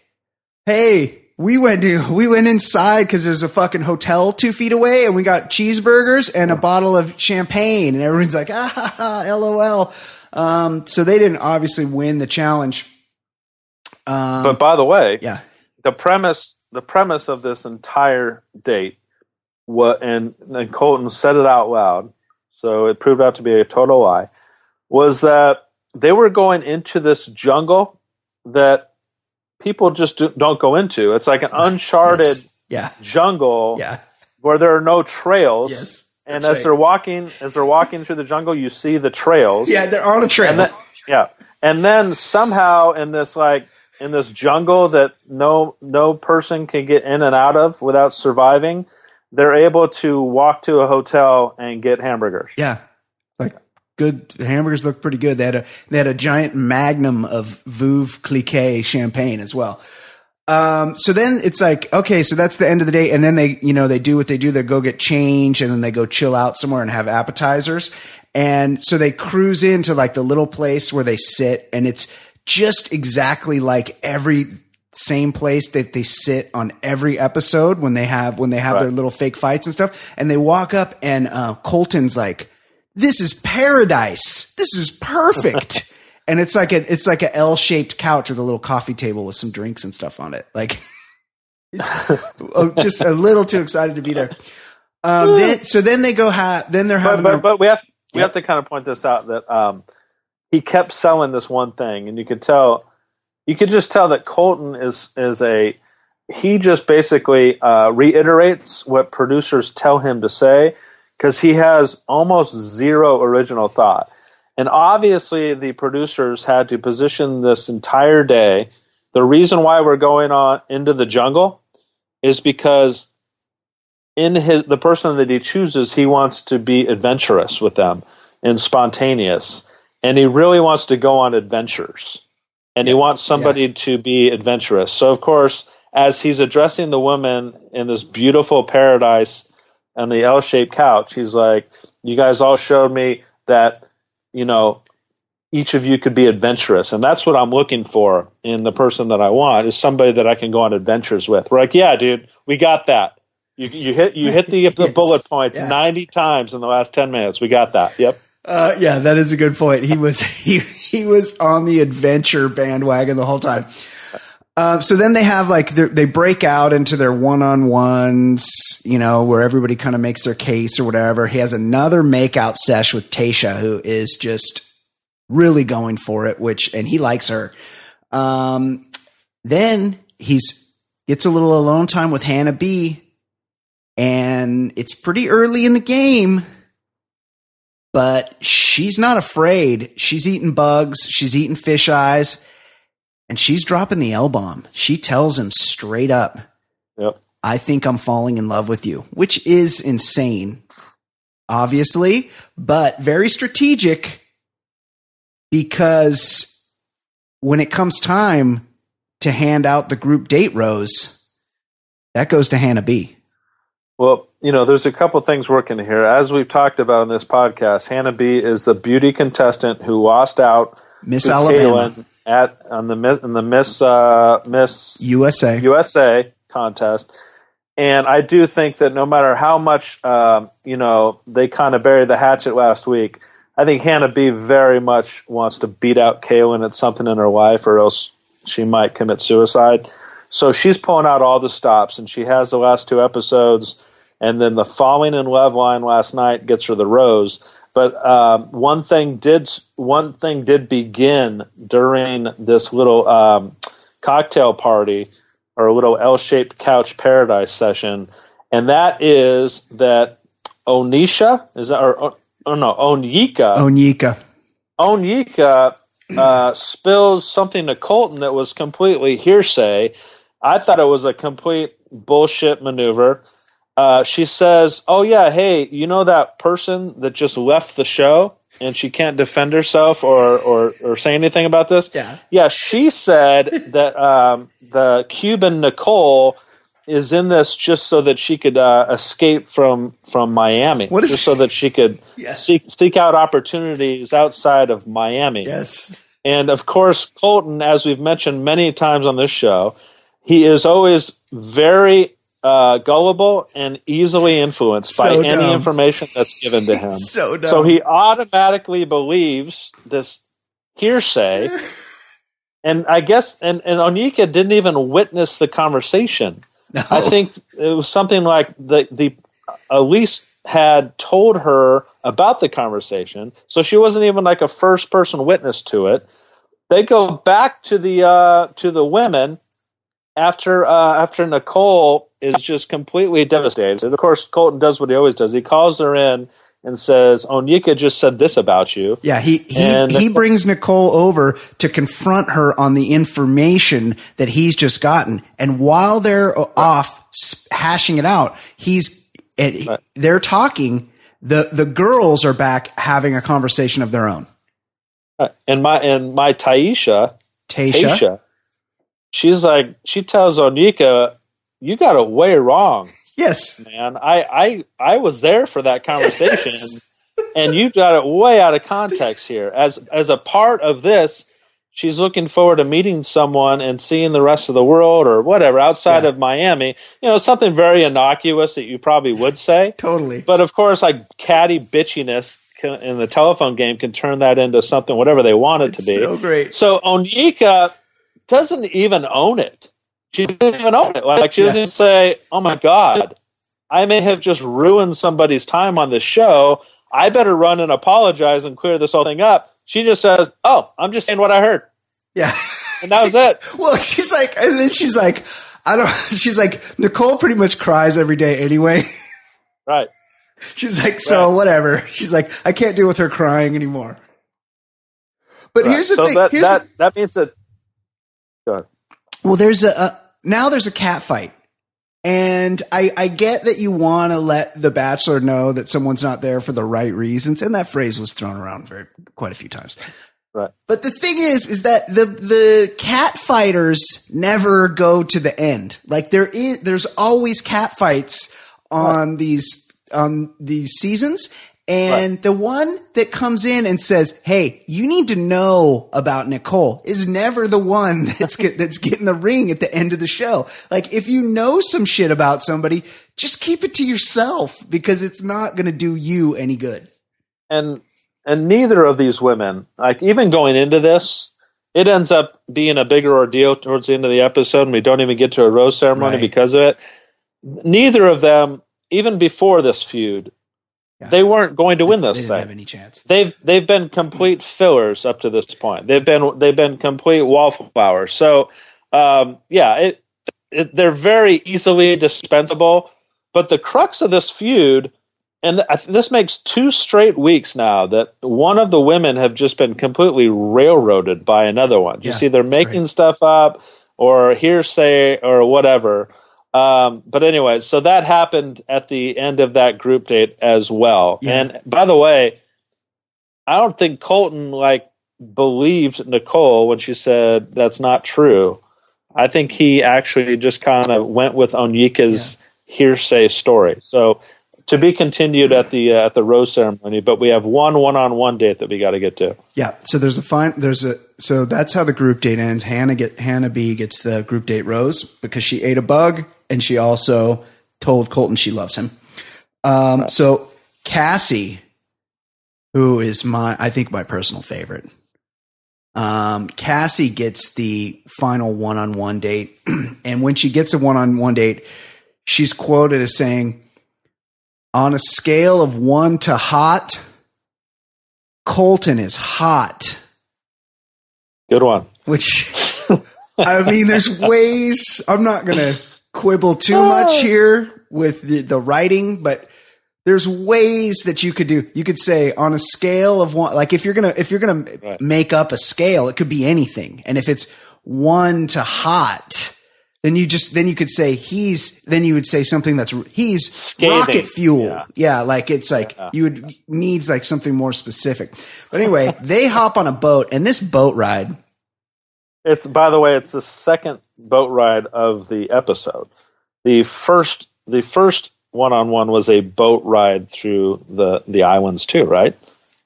hey, we went to we went inside because there's a fucking hotel two feet away, and we got cheeseburgers and a bottle of champagne, and everyone's like, ah, ha, ha, lol. Um, so they didn't obviously win the challenge. Um, But by the way, yeah, the premise the premise of this entire date what and, and Colton said it out loud, so it proved out to be a total lie, was that they were going into this jungle that people just do, don't go into. It's like an (laughs) uncharted Yes. yeah, jungle yeah, where there are no trails. Yes, And as right. they're walking as they're walking through the jungle, you see the trails. yeah. They're on a trail. And then, yeah, and then somehow in this like in this jungle that no no person can get in and out of without surviving, they're able to walk to a hotel and get hamburgers. Yeah. Like good hamburgers look pretty good. They had a they had a giant magnum of Veuve Clicquot champagne as well. Um, so then it's like, okay, so that's the end of the day. And then they, you know, they do what they do. They go get change and then they go chill out somewhere and have appetizers. And so they cruise into like the little place where they sit, and it's just exactly like every same place that they sit on every episode when they have when they have Right. their little fake fights and stuff. And they walk up, and uh, Colton's like, "This is paradise. This is perfect." (laughs) and it's like a it's like a L shaped couch with a little coffee table with some drinks and stuff on it. Like, (laughs) just a little too excited to be there. Um, (laughs) then, so then they go have then they're but, having but, their- but we have we Yep. have to kind of point this out that um, he kept selling this one thing, and you could tell, you could just tell that Colton is is a he just basically uh, reiterates what producers tell him to say because he has almost zero original thought, and obviously the producers had to position this entire day. The reason why we're going on into the jungle is because in his the person that he chooses, he wants to be adventurous with them and spontaneous, and he really wants to go on adventures, and he wants somebody to be adventurous. So of course, as he's addressing the woman in this beautiful paradise on the L-shaped couch, he's like, "You guys all showed me that, you know." Each of you could be adventurous, and that's what I'm looking for in the person that I want is somebody that I can go on adventures with. We're like, yeah, dude, we got that. You, you hit you hit the the (laughs) Yes. bullet points Yeah. ninety times in the last ten minutes. We got that. Yep. Uh, yeah, that is a good point. He was (laughs) he he was on the adventure bandwagon the whole time. Uh, so then they have like they break out into their one on ones, you know, where everybody kind of makes their case or whatever. He has another makeout sesh with Tasha, who is just really going for it, which and he likes her. Um, then he's gets a little alone time with Hannah B, and it's pretty early in the game but she's not afraid. She's eating bugs, she's eating fish eyes, and she's dropping the L bomb. She tells him straight up, Yep. I think I'm falling in love with you, which is insane, obviously, but very strategic because when it comes time to hand out the group date rose, that goes to Hannah B. Well, you know, there's a couple things working here. As we've talked about in this podcast, Hannah B is the beauty contestant who lost out Miss to Alabama, Caelynn at on the Miss in the Miss uh, Miss USA. USA contest. And I do think that no matter how much um, you know they kind of buried the hatchet last week, I think Hannah B very much wants to beat out Caelynn at something in her life, or else she might commit suicide. So she's pulling out all the stops, and she has the last two episodes, and then the falling in love line last night gets her the rose. But um, one thing did one thing did begin during this little um, cocktail party or a little L-shaped couch paradise session, and that is that Onisha is that or oh no Onyika Onyeka. Onyeka uh, spills something to Colton that was completely hearsay. I thought it was a complete bullshit maneuver. Uh, she says, "Oh yeah, hey, you know that person that just left the show and she can't defend herself or or, or say anything about this? Yeah. yeah. She said (laughs) that um, the Cuban Nicole." Is in this just so that she could uh, escape from from Miami, What is- just so that she could (laughs) Yes. seek seek out opportunities outside of Miami. Yes. And of course, Colton, as we've mentioned many times on this show, he is always very uh, gullible and easily influenced by So any information that's given to (laughs) him. So dumb. So he automatically believes this hearsay. (laughs) and I guess, and, and Onyeka didn't even witness the conversation. No. I think it was something like the the Elyse had told her about the conversation, so she wasn't even like a first person witness to it. They go back to the uh, to the women after uh, after Nicole is just completely devastated. Of course, Colton does what he always does. He calls her in and says, "Onyeka just said this about you." Yeah, he he, And- he brings Nicole over to confront her on the information that he's just gotten, and while they're off hashing it out, he's and they're talking. the The girls are back having a conversation of their own. And my and my Tayshia, Tayshia, she's like she tells Onyeka, "You got it way wrong." yes, man. I I I was there for that conversation. Yes. (laughs) and you got it way out of context here. As as a part of this, she's looking forward to meeting someone and seeing the rest of the world or whatever outside Yeah. of Miami. You know, something very innocuous that you probably would say. (laughs) Totally. But of course, like catty bitchiness can, in the telephone game can turn that into something whatever they want it to be. so great. So Onyeka doesn't even own it. She doesn't even own it. Like she doesn't Yeah. even say, "Oh my god, I may have just ruined somebody's time on this show. I better run and apologize and clear this whole thing up." She just says, "Oh, I'm just saying what I heard," Yeah. and that was it. (laughs) Well, she's like, and then she's like, I don't, (laughs) she's like, Nicole pretty much cries every day anyway. Right. She's like, so Right. whatever. She's like, I can't deal with her crying anymore. But Right. here's the so thing. that here's that the- that means that. Well, there's a, a now there's a cat fight. And I, I get that you want to let the bachelor know that someone's not there for the right reasons. And that phrase was thrown around very, quite a few times. Right. But the thing is, is that the the cat fighters never go to the end. Like there is, there's always cat fights on these on these seasons, and the one that comes in and says, "Hey, you need to know about Nicole," is never the one (laughs) that's get, that's getting the ring at the end of the show. Like if you know some shit about somebody, just keep it to yourself because it's not going to do you any good. and and neither of these women, like even going into this, it ends up being a bigger ordeal towards the end of the episode, and we don't even get to a rose ceremony Right. because of it. Neither of them, even before this feud, Yeah. they weren't going to win They this didn't thing. have any chance. they've they've been complete fillers up to this point. They've been they've been complete wallflowers. So um, yeah, it, it they're very easily dispensable. But the crux of this feud, and th- this makes two straight weeks now that one of the women have just been completely railroaded by another one. Just Yeah, either making great. stuff up or hearsay or whatever. Um, but anyway, so that happened at the end of that group date as well. Yeah. And by the way, I don't think Colton like believed Nicole when she said that's not true. I think he actually just kind of went with Onyeka's hearsay story. So to be continued at the uh, at the rose ceremony, but we have one one-on-one date that we got to get to. Yeah. So there's a fine. There's a. So that's how the group date ends. Hannah get Hannah B gets the group date rose because she ate a bug and she also told Colton she loves him. Um. So Cassie, who is my I think my personal favorite. Um, Cassie gets the final one-on-one date, (clears throat) and when she gets a one-on-one date, she's quoted as saying, "On a scale of one to hot." Colton is hot, Good one. which (laughs) I mean, there's ways. I'm not going to quibble too much oh. here with the, the writing, but there's ways that you could do. You could say on a scale of one, like if you're gonna if you're gonna Right. make up a scale, it could be anything. And if it's one to hot, then you just then you could say he's. Then you would say something that's he's Scathing. rocket fuel. Yeah. Yeah, like it's like you would needs like something more specific. But anyway, (laughs) they hop on a boat, and this boat ride. It's by the way, it's the second boat ride of the episode. The first the first one-on-one was a boat ride through the the islands too, right?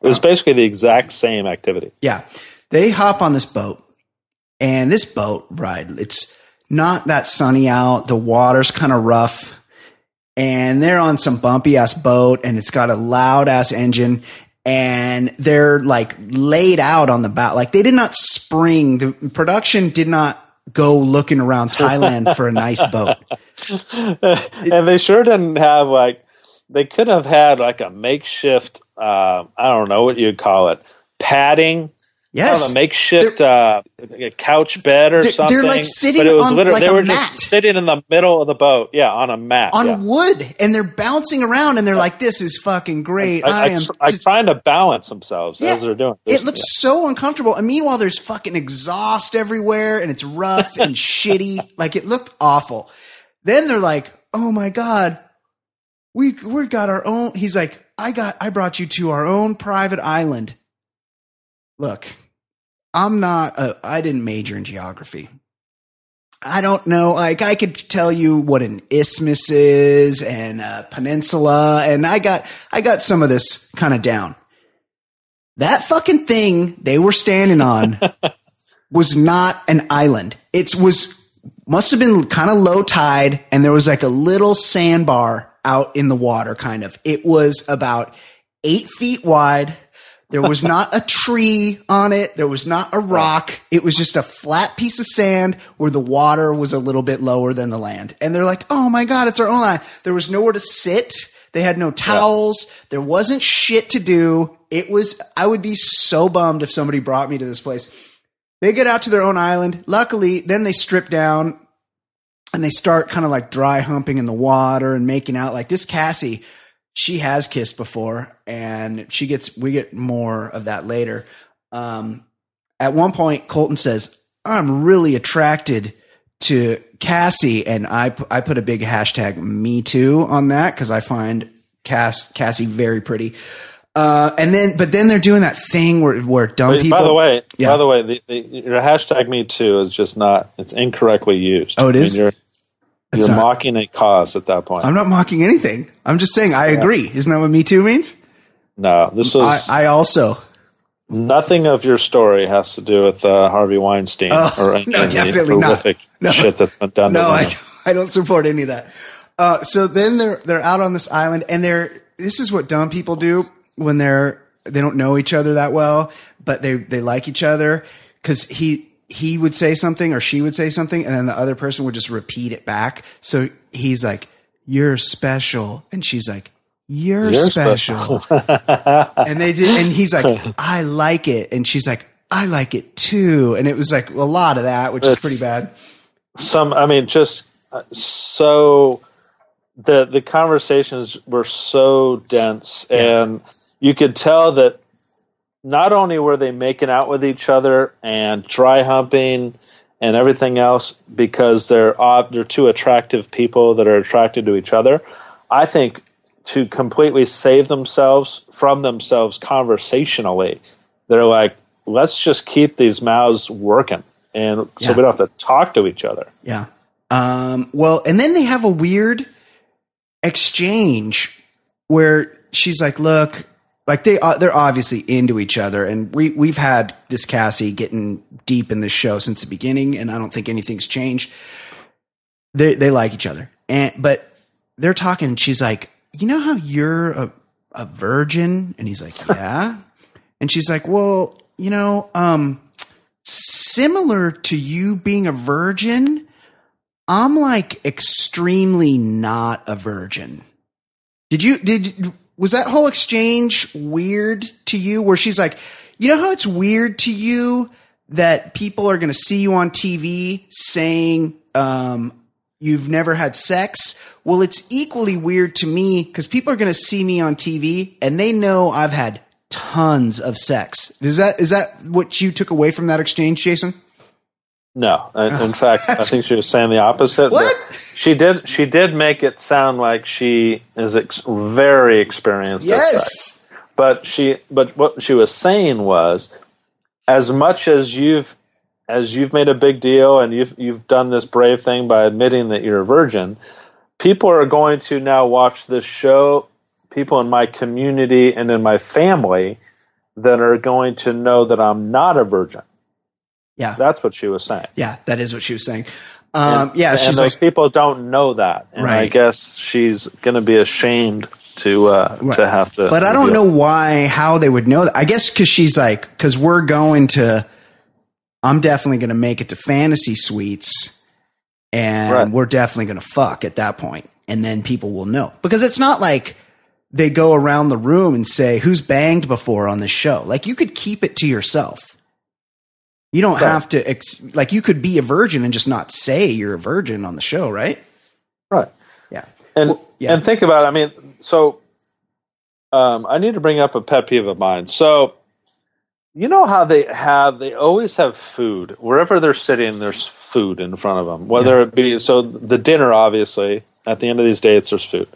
It was basically the exact same activity. Yeah. They hop on this boat and this boat ride, it's not that sunny out. The water's kind of rough and they're on some bumpy ass boat and it's got a loud ass engine and they're like laid out on the bow. Like they did not spring. The production did not go looking around Thailand for a nice boat. (laughs) and they sure didn't have like they could have had like a makeshift uh, I don't know what you'd call it padding. Yes. Oh, a makeshift uh, a couch bed or They're- something. they're, like, sitting but it was on, literally like, they a were mat. just sitting in the middle of the boat. Yeah, on a mat. on yeah. wood and they're bouncing around and they're like, this is fucking great. I, I, I, am I just- trying to balance themselves Yeah. as they're doing. It looks so uncomfortable. And meanwhile, there's fucking exhaust everywhere and it's rough and (laughs) shitty. Like it looked awful. Then they're like, oh my God, we, we got our own. He's like, I got, I brought you to our own private island. Look, I'm not, a, I didn't major in geography. I don't know. Like I could tell you what an isthmus is and a peninsula, and I got I got some of this kind of down. That fucking thing they were standing on (laughs) was not an island. It was must have been kind of low tide, and there was like a little sandbar out in the water, kind of. It was about eight feet wide. There was not a tree on it. There was not a rock. It was just a flat piece of sand where the water was a little bit lower than the land. And they're like, oh my God, it's our own island. There was nowhere to sit. They had no towels. Yeah. There wasn't shit to do. It was, I would be so bummed if somebody brought me to this place. They get out to their own island. Luckily, then they strip down and they start kind of like dry humping in the water and making out. Like this Cassie, she has kissed before and she gets, we get more of that later. Um, at one point, Colton says, I'm really attracted to Cassie. And I, I put a big hashtag me too on that because I find Cass, Cassie very pretty. Uh, and then, but then they're doing that thing where where dumb people. By the way, yeah. by the way, the, the, your hashtag me too is just not. It's incorrectly used. Oh, it is. I mean, you're, you're not, mocking a cause at that point. I'm not mocking anything. I'm just saying I yeah. agree. Isn't that what Me Too means? No, this was. I, I also. Nothing of your story has to do with uh, Harvey Weinstein oh, or (laughs) any no, definitely not. No. shit that's been done. No, I, I don't support any of that. Uh, so then they're they're out on this island, and they're this is what dumb people do when they're they don't know each other that well, but they they like each other because he he would say something or she would say something, and then the other person would just repeat it back. So he's like, "You're special," and she's like, "You're, You're special,", special. (laughs) and they did, and he's like, (laughs) "I like it," and she's like, "I like it too," and it was like a lot of that, which it's, is pretty bad. Some, I mean, just uh, so the the conversations were so dense and you could tell that not only were they making out with each other and dry humping and everything else because they're uh, they're two attractive people that are attracted to each other. I think to completely save themselves from themselves conversationally, they're like, let's just keep these mouths working, and so yeah. we don't have to talk to each other. Yeah. Um, well, and then they have a weird exchange where she's like, "Look, like they uh, they're obviously into each other and we we've had this Cassie getting deep in this show since the beginning and I don't think anything's changed. They they like each other. And but they're talking and she's like, "You know how you're a a virgin?" And he's like, (laughs) "Yeah." and she's like, "Well, you know, um similar to you being a virgin, I'm like extremely not a virgin." Did you did was that whole exchange weird to you where she's like, you know how it's weird to you that people are going to see you on TV saying, um, you've never had sex? Well, it's equally weird to me because people are going to see me on TV and they know I've had tons of sex. Is that, is that what you took away from that exchange, Jason? No, in (laughs) fact, I think she was saying the opposite. What? She did. She did make it sound like she is ex- very experienced. Yes, but she. But what she was saying was, as much as you've, as you've made a big deal and you've you've done this brave thing by admitting that you're a virgin, people are going to now watch this show. People in my community and in my family that are going to know that I'm not a virgin yeah, that's what she was saying. Yeah, that is what she was saying. Um, and, yeah, and those like, people don't know that, and right. I guess she's going to be ashamed to uh, right. to have to. But I don't know why how they would know that. I guess because she's like, because we're going to. I'm definitely going to make it to fantasy suites, and right. we're definitely going to fuck at that point, and then people will know because it's not like they go around the room and say who's banged before on the show. Like you could keep it to yourself. You don't right. have to ex- like you could be a virgin and just not say you're a virgin on the show, right? Right. Yeah. And well, yeah. and think about it. I mean, so um, I need to bring up a pet peeve of mine. So you know how they have they always have food wherever they're sitting. There's food in front of them, whether yeah. it be so the dinner. Obviously, at the end of these dates, there's food.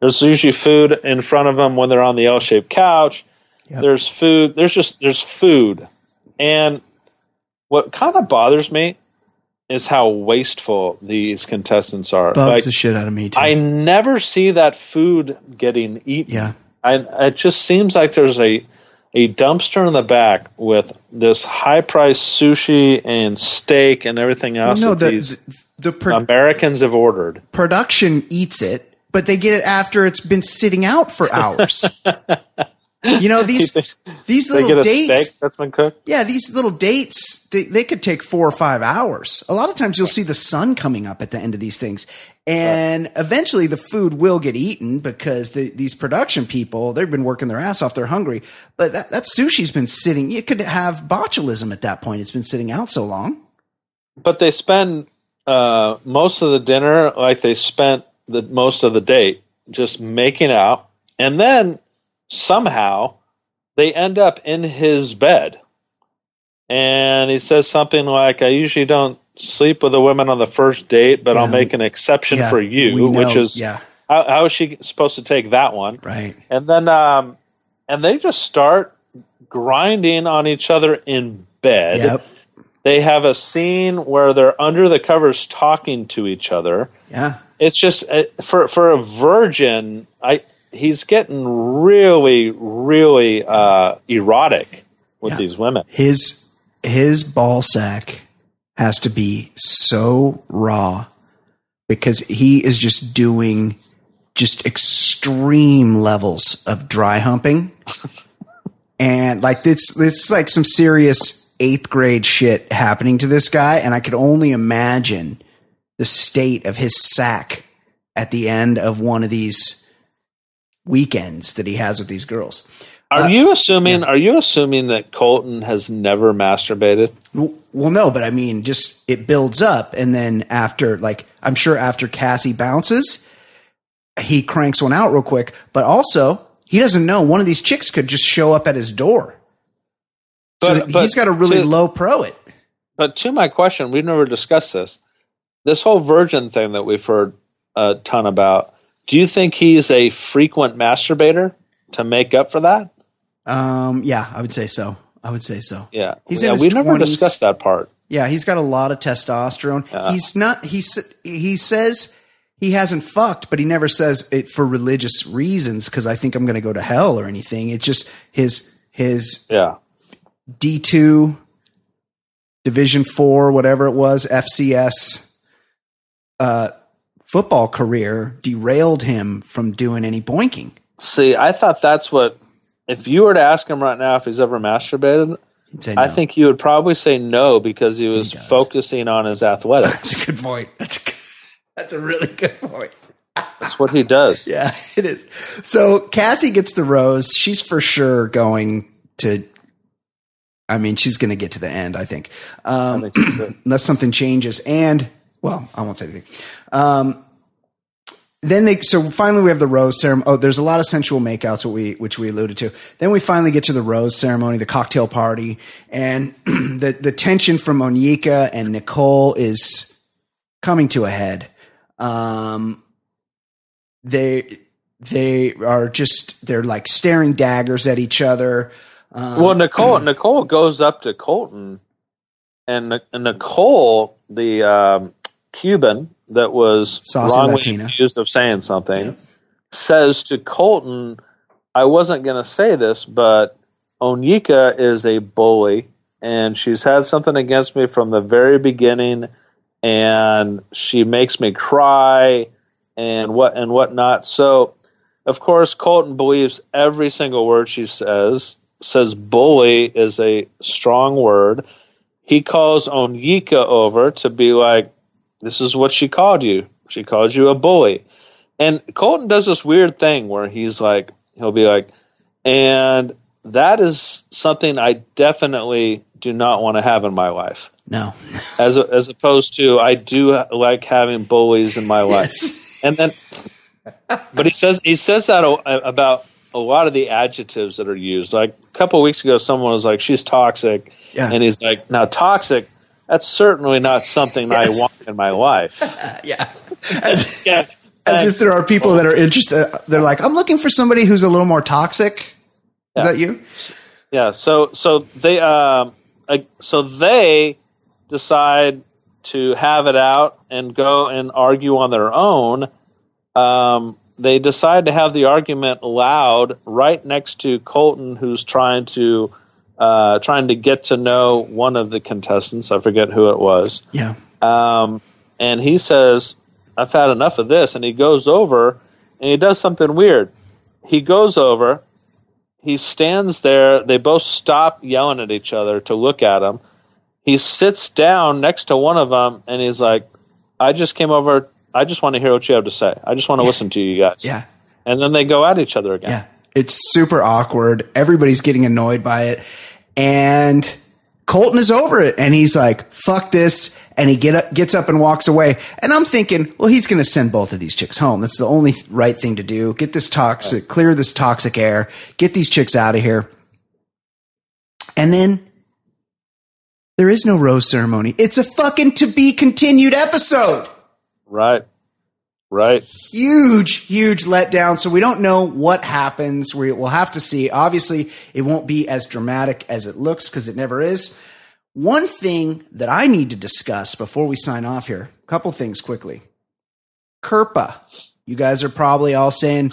There's usually food in front of them when they're on the L-shaped couch. Yep. There's food. There's just there's food, and what kind of bothers me is how wasteful these contestants are. Bugs Like, the shit out of me too. I never see that food getting eaten. Yeah. I, it just seems like there's a a dumpster in the back with this high priced sushi and steak and everything else no, that the these the, the pro- Americans have ordered. production eats it, but they get it after it's been sitting out for hours. (laughs) you know (laughs) these these little dates. that's been cooked. Yeah, these little dates they, they could take four or five hours. A lot of times you'll see the sun coming up at the end of these things, and eventually the food will get eaten because the, these production people they've been working their ass off. They're hungry, but that, that sushi's been sitting. You could have botulism at that point. It's been sitting out so long. But they spend uh, most of the dinner like they spent the most of the date just making out, and then somehow they end up in his bed, and he says something like, "I usually don't sleep with a woman on the first date, but I'll make an exception Yeah, for you," which is yeah, how, how is she supposed to take that one? right. And then, um, and they just start grinding on each other in bed. Yep. They have a scene where they're under the covers talking to each other. Yeah. It's just uh, for for a virgin, I he's getting really really uh, erotic with Yeah. these women. his his ball sack has to be so raw because he is just doing just extreme levels of dry humping (laughs) and like it's it's like some serious eighth grade shit happening to this guy and i could only imagine the state of his sack at the end of one of these weekends that he has with these girls Are uh, you assuming? Are you assuming that Colton has never masturbated? Well, no, but I mean, just it builds up, and then after, like, I'm sure after Cassie bounces, he cranks one out real quick. But also, he doesn't know one of these chicks could just show up at his door. So But- but he's got to really to- low pro it. But to my question, we've never discussed this. This whole virgin thing that we've heard a ton about. Do you think he's a frequent masturbator to make up for that? Um, yeah, I would say so. I would say so. Yeah, He's in yeah. his We never 20s. discussed that part. Yeah, he's got a lot of testosterone. He's not. He he says he hasn't fucked, but he never says it for religious reasons because I think I'm going to go to hell or anything. It's just his his Yeah, D two, Division four, whatever it was, FCS uh, football career derailed him from doing any boinking. See, I thought that's what. If you were to ask him right now if he's ever masturbated, He'd I think you would probably say no because he was does. focusing on his athletics. that's a good point. That's a, good- that's a really good point. That's what he does. (laughs) Yeah, it is. So Cassie gets the rose. She's for sure going to. I mean, she's going to get to the end. I think, um, I think so, unless something changes. And well, I won't say anything. Um, then they so finally we have the rose ceremony. Oh, there's a lot of sensual makeouts, what we which we alluded to. Then we finally get to the rose ceremony, the cocktail party, and (clears throat) the the tension from Onyeka and Nicole is coming to a head. Um, they they are just they're like staring daggers at each other. Um, Well, Nicole (clears throat) Nicole goes up to Colton, and, and Nicole, the um, Cuban that was Saucy wrongly Latina. accused of saying something, says to Colton, "I wasn't going to say this, but Onyeka is a bully, and she's had something against me from the very beginning, and she makes me cry, and what and whatnot." So, of course, Colton believes every single word she says. Says bully is a strong word. He calls Onyeka over to be like, "This is what she called you. She called you a bully." And Colton does this weird thing where he's like, he'll be like, and that is something I definitely do not want to have in my life. no, As as opposed to, I do like having bullies in my life. And then, but he says he says that a- about a lot of the adjectives that are used. Like a couple of weeks ago, someone was like, "She's toxic," Yeah. and he's like, "Now, toxic." That's certainly not something I want in my life. (laughs) yeah. As, Yeah, as if there are people that are interested. They're like, I'm looking for somebody who's a little more toxic. Is that you? Yeah, so so they um so they decide to have it out and go and argue on their own, um, they decide to have the argument loud right next to Colton, who's trying to uh, trying to get to know one of the contestants. I forget who it was. Yeah. Um, and he says, "I've had enough of this," and he goes over and he does something weird. He goes over, he stands there. They both stop yelling at each other to look at him. He sits down next to one of them, and he's like, "I just came over. I just want to hear what you have to say. I just want to listen to you guys." Yeah. And then they go at each other again. Yeah. It's super awkward. Everybody's getting annoyed by it. And Colton is over it and he's like, fuck this. And he get up, gets up and walks away. And I'm thinking, well, he's going to send both of these chicks home. That's the only right thing to do. Get this toxic, clear this toxic air, get these chicks out of here. And then there is no rose ceremony. It's a fucking to be continued episode Right. Right. huge, huge letdown. So we don't know what happens. We will have to see. Obviously, it won't be as dramatic as it looks because it never is. One thing that I need to discuss before we sign off here, a couple things quickly. Kirpa. You guys are probably all saying,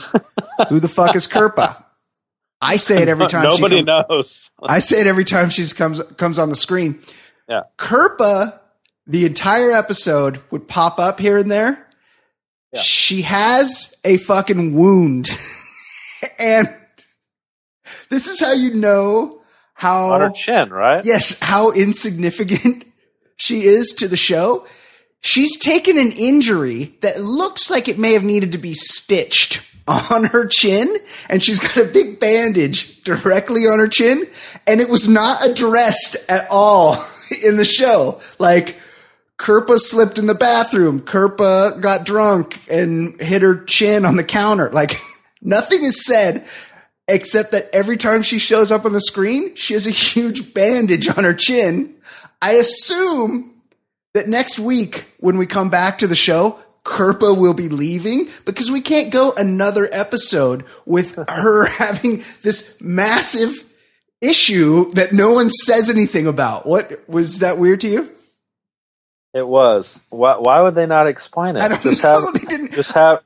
who the fuck is Kirpa? I say it every (laughs) time. she Nobody comes- knows. I say it every time she comes comes on the screen. Yeah. Kirpa, the entire episode would pop up here and there. She has a fucking wound, (laughs) and this is how you know how On her chin, right? yes how insignificant (laughs) she is to the show. She's taken an injury that looks like it may have needed to be stitched (laughs) on her chin, and she's got a big bandage directly on her chin, and it was not addressed at all in the show. Like, Kirpa slipped in the bathroom. Kirpa got drunk and hit her chin on the counter. Like, (laughs) nothing is said except that every time she shows up on the screen, she has a huge bandage on her chin. I assume that next week, when we come back to the show, Kirpa will be leaving because we can't go another episode with (laughs) her having this massive issue that no one says anything about. What was that weird to you? It was. Why, why would they not explain it? I don't just know. have (laughs) They didn't- just have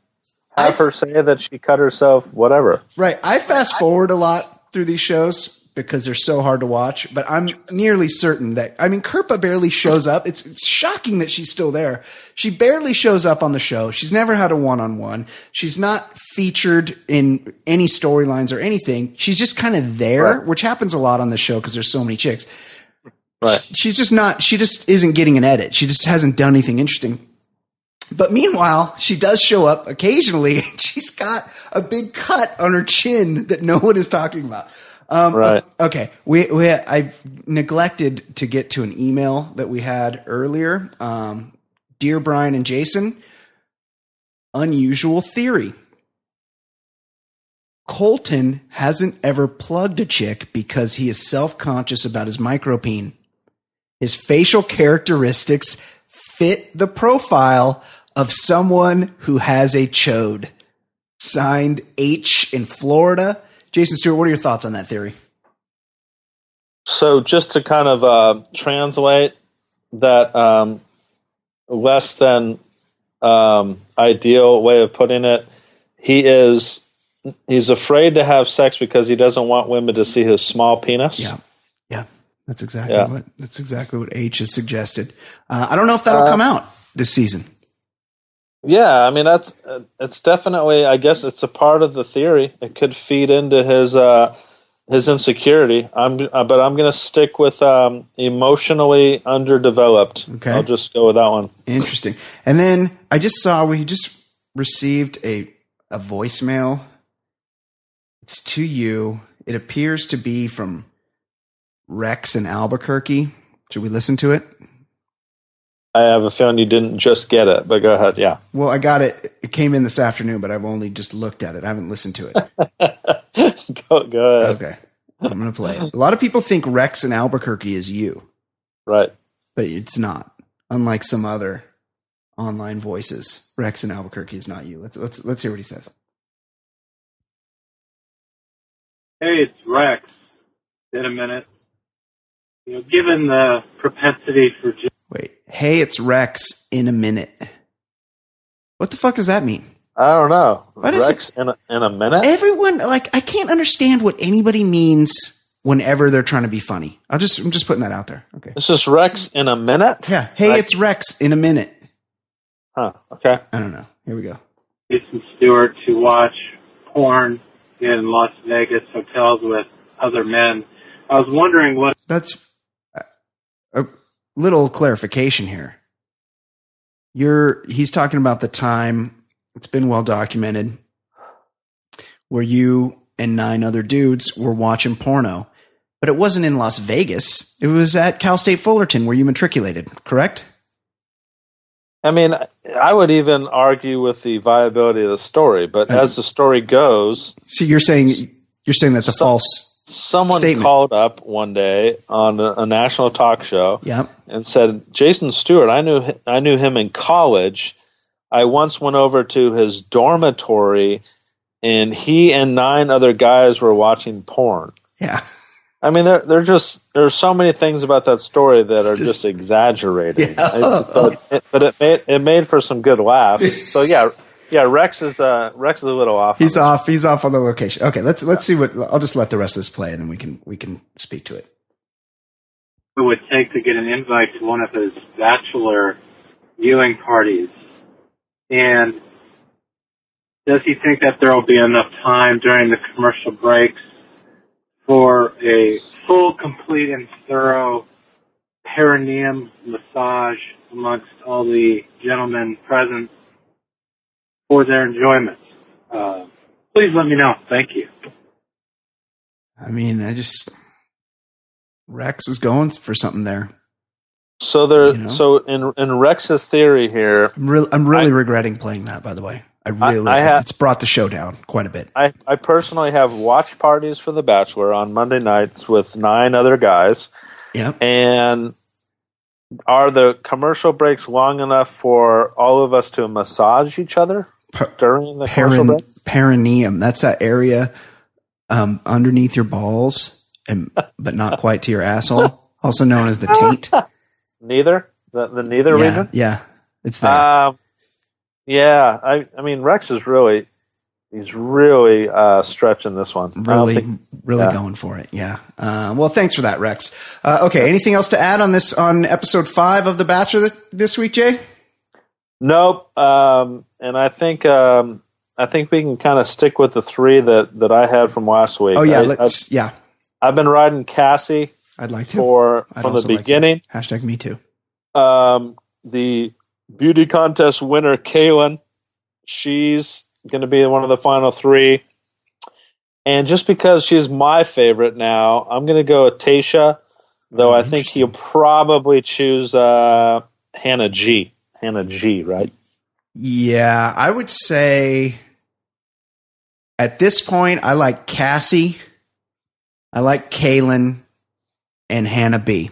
have her say that she cut herself. Whatever. Right. I fast forward a lot through these shows because they're so hard to watch, but I'm nearly certain that, I mean, Kirpa barely shows up. It's, shocking that she's still there. She barely shows up on the show. She's never had a one on one. She's not featured in any storylines or anything. She's just kind of there, Right. which happens a lot on the show because there's so many chicks. Right. She's just not, she just isn't getting an edit. She just hasn't done anything interesting. But meanwhile, she does show up occasionally. (laughs) and She's got a big cut on her chin that no one is talking about. Um, Right. Okay. We, we, I neglected to get to an email that we had earlier. Um, Dear Brian and Jason, unusual theory. Colton hasn't ever plugged a chick because he is self conscious about his micropene. His facial characteristics fit the profile of someone who has a chode. Signed H in Florida. Jason Stewart, what are your thoughts on that theory? So just to kind of uh, translate that um, less than um, ideal way of putting it, he is he's afraid to have sex because he doesn't want women to see his small penis. Yeah. Yeah. That's exactly Yeah. what that's exactly what H has suggested. Uh, I don't know if that'll come out this season. Yeah, I mean that's uh, it's definitely. I guess it's a part of the theory. It could feed into his uh, his insecurity. I'm, uh, but I'm going to stick with um, emotionally underdeveloped. Okay. I'll just go with that one. Interesting. And then I just saw we just received a a voicemail. It's to you. It appears to be from Rex in Albuquerque. Should we listen to it? I have a feeling you didn't just get it, but go ahead. Yeah. Well, I got it. It came in this afternoon, but I've only just looked at it. I haven't listened to it. (laughs) go, go ahead. Okay. I'm going to play it. A lot of people think Rex in Albuquerque is you, Right. but it's not. Unlike some other online voices, Rex in Albuquerque is not you. Let's let's let's hear what he says. Hey, it's Rex. In a minute. You know, given the propensity for just Wait. Hey, it's Rex in a minute. What the fuck does that mean? I don't know. What is Rex in a, in a minute. Everyone like I can't understand what anybody means whenever they're trying to be funny. I'll just I'm just putting that out there. Okay. This is Rex in a minute. Yeah. Hey, I- it's Rex in a minute. Huh. Okay. I don't know. Here we go. Jason Stewart to watch porn in Las Vegas hotels with other men. I was wondering what That's a little clarification here. You're he's talking about the time it's been well documented where you and nine other dudes were watching porno, but it wasn't in Las Vegas. It was at Cal State Fullerton where you matriculated, correct? I mean, I would even argue with the viability of the story, but Uh, as the story goes, So you're saying you're saying that's a So- false someone Statement. called up one day on a, a national talk show Yep. and said, "Jason Stewart, I knew I knew him in college. I once went over to his dormitory, and he and nine other guys were watching porn." Yeah. I mean, there there's just there's so many things about that story that are Just- just, exaggerated. Yeah. It's- but, it, but it made it made for some good laughs. So yeah, yeah. Rex is uh, Rex is a little off. He's this. off. He's off on the location. Okay, let's let's see what I'll just let the rest of this play and then we can we can speak to it. it would take to get an invite to one of his bachelor viewing parties. And does he think that there will be enough time during the commercial breaks for a full, complete, and thorough perineum massage amongst all the gentlemen present for their enjoyment? Uh, please let me know. Thank you. I mean, I just Rex was going for something there. So there. You know? So in in Rex's theory here, I'm really, I'm really I- regretting playing that. By the way, I really I have- it's brought the show down quite a bit. I, I personally have watch parties for The Bachelor on Monday nights with nine other guys, Yep. and are the commercial breaks long enough for all of us to massage each other Per- during the Perin, perineum. That's that area um, underneath your balls, and but not (laughs) quite to your asshole, also known as the taint. (laughs) Neither the the neither yeah, region. yeah, it's there. Um, yeah, I I mean Rex is really he's really uh, stretching this one. Really, think- really yeah. going for it. Yeah. Uh, well, thanks for that, Rex. Uh, okay. Anything else to add on this on episode five of The Bachelor th- this week, Jay? Nope. Um, and I think um, I think we can kind of stick with the three that, that I had from last week. Oh yeah, I, let's. yeah, have I've been riding Cassie I'd like to. for I'd from the also like beginning. Hashtag me too. um, the beauty contest winner, Caelynn, she's going to be one of the final three. And just because she's my favorite now, I'm going to go with Tasha, though Oh, I think he'll probably choose uh, Hannah G. Hannah G, right? Yeah, I would say at this point, I like Cassie, I like Caelynn, and Hannah B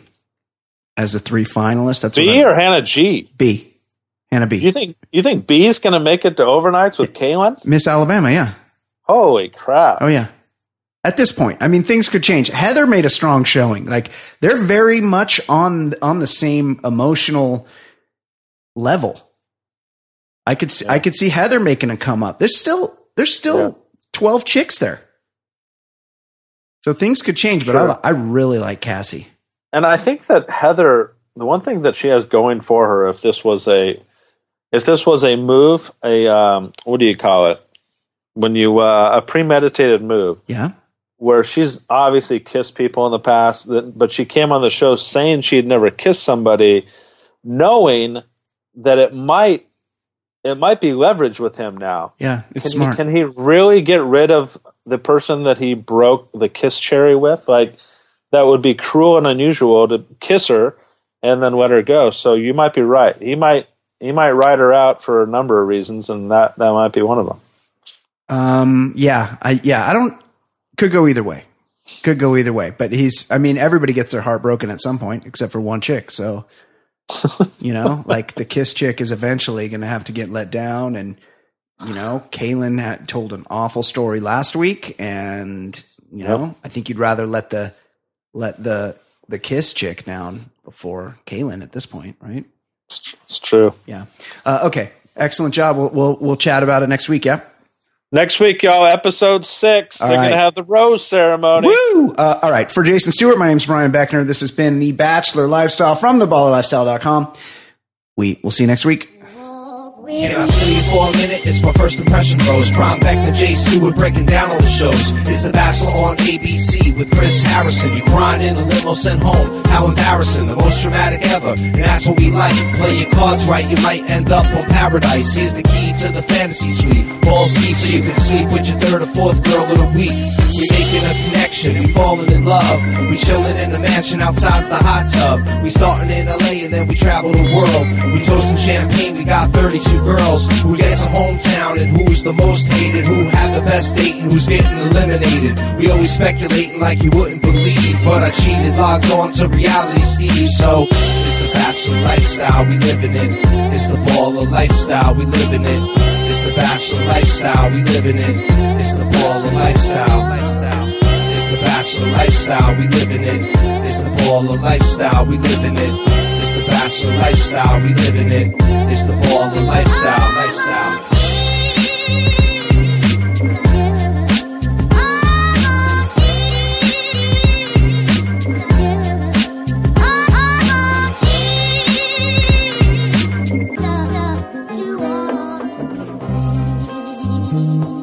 as the three finalists. That's B or Hannah G? B. Hannah B. You think you think B is going to make it to overnights with Caelynn? Miss Alabama, yeah. Holy crap! Oh yeah. At this point, I mean, things could change. Heather made a strong showing. Like they're very much on on the same emotional level. I could see, I could see Heather making a come up. There's still there's still Yeah. twelve chicks there, so things could change. But I I really like Cassie. And I think that Heather, the one thing that she has going for her, if this was a, if this was a move, a um, what do you call it? When you uh, a premeditated move, Yeah, where she's obviously kissed people in the past, that, but she came on the show saying she had never kissed somebody, knowing that it might, it might be leverage with him now. yeah, it's Can he, smart. can he really get rid of the person that he broke the kiss cherry with? Like that would be cruel and unusual to kiss her and then let her go. So you might be right. He might he might write her out for a number of reasons, and that that might be one of them. Um, yeah, I yeah, I don't could go either way. Could go either way. But he's I mean, everybody gets their heart broken at some point, except for one chick. So you know, like the kiss chick is eventually gonna have to get let down and you know, Caelynn had told an awful story last week and you know, I think you'd rather let the let the the Kiss chick down before Caelynn at this point, right? It's, it's true. Yeah. Uh, okay. Excellent job. We'll, we'll we'll chat about it next week. Yeah. Next week, y'all, episode six. All They're right. going to have the rose ceremony. Woo! Uh, all right. For Jason Stewart, my name is Brian Beckner. This has been The Bachelor Lifestyle from theballerlifestyle.com. We will see you next week. Can I steal you for a minute? It's my first impression rose. Prime back to Jay Stewart breaking down all the shows. It's The Bachelor on ABC with Chris Harrison. You crying in a limo sent home. How embarrassing. The most dramatic ever. And that's what we like. Play your cards right, you might end up on paradise. Here's the key to the fantasy suite. Balls deep so you can sleep with your third or fourth girl of the week. We making a connection. We falling in love. We chilling in the mansion outside's the hot tub. We starting in LA and then we travel the world. We toasting champagne. We got 32 girls. Who a hometown and who's the most hated? Who had the best date and who's getting eliminated? We always speculating like you wouldn't believe. But I cheated, logged on to reality Steve. So it's the bachelor lifestyle we living in. It's the baller lifestyle we living in. It's the bachelor lifestyle we living in. It's the baller lifestyle. lifestyle. It's the bachelor lifestyle we living in. It's the baller lifestyle we living in. The bachelor lifestyle we living in. It's the baller lifestyle. Lifestyle. Walk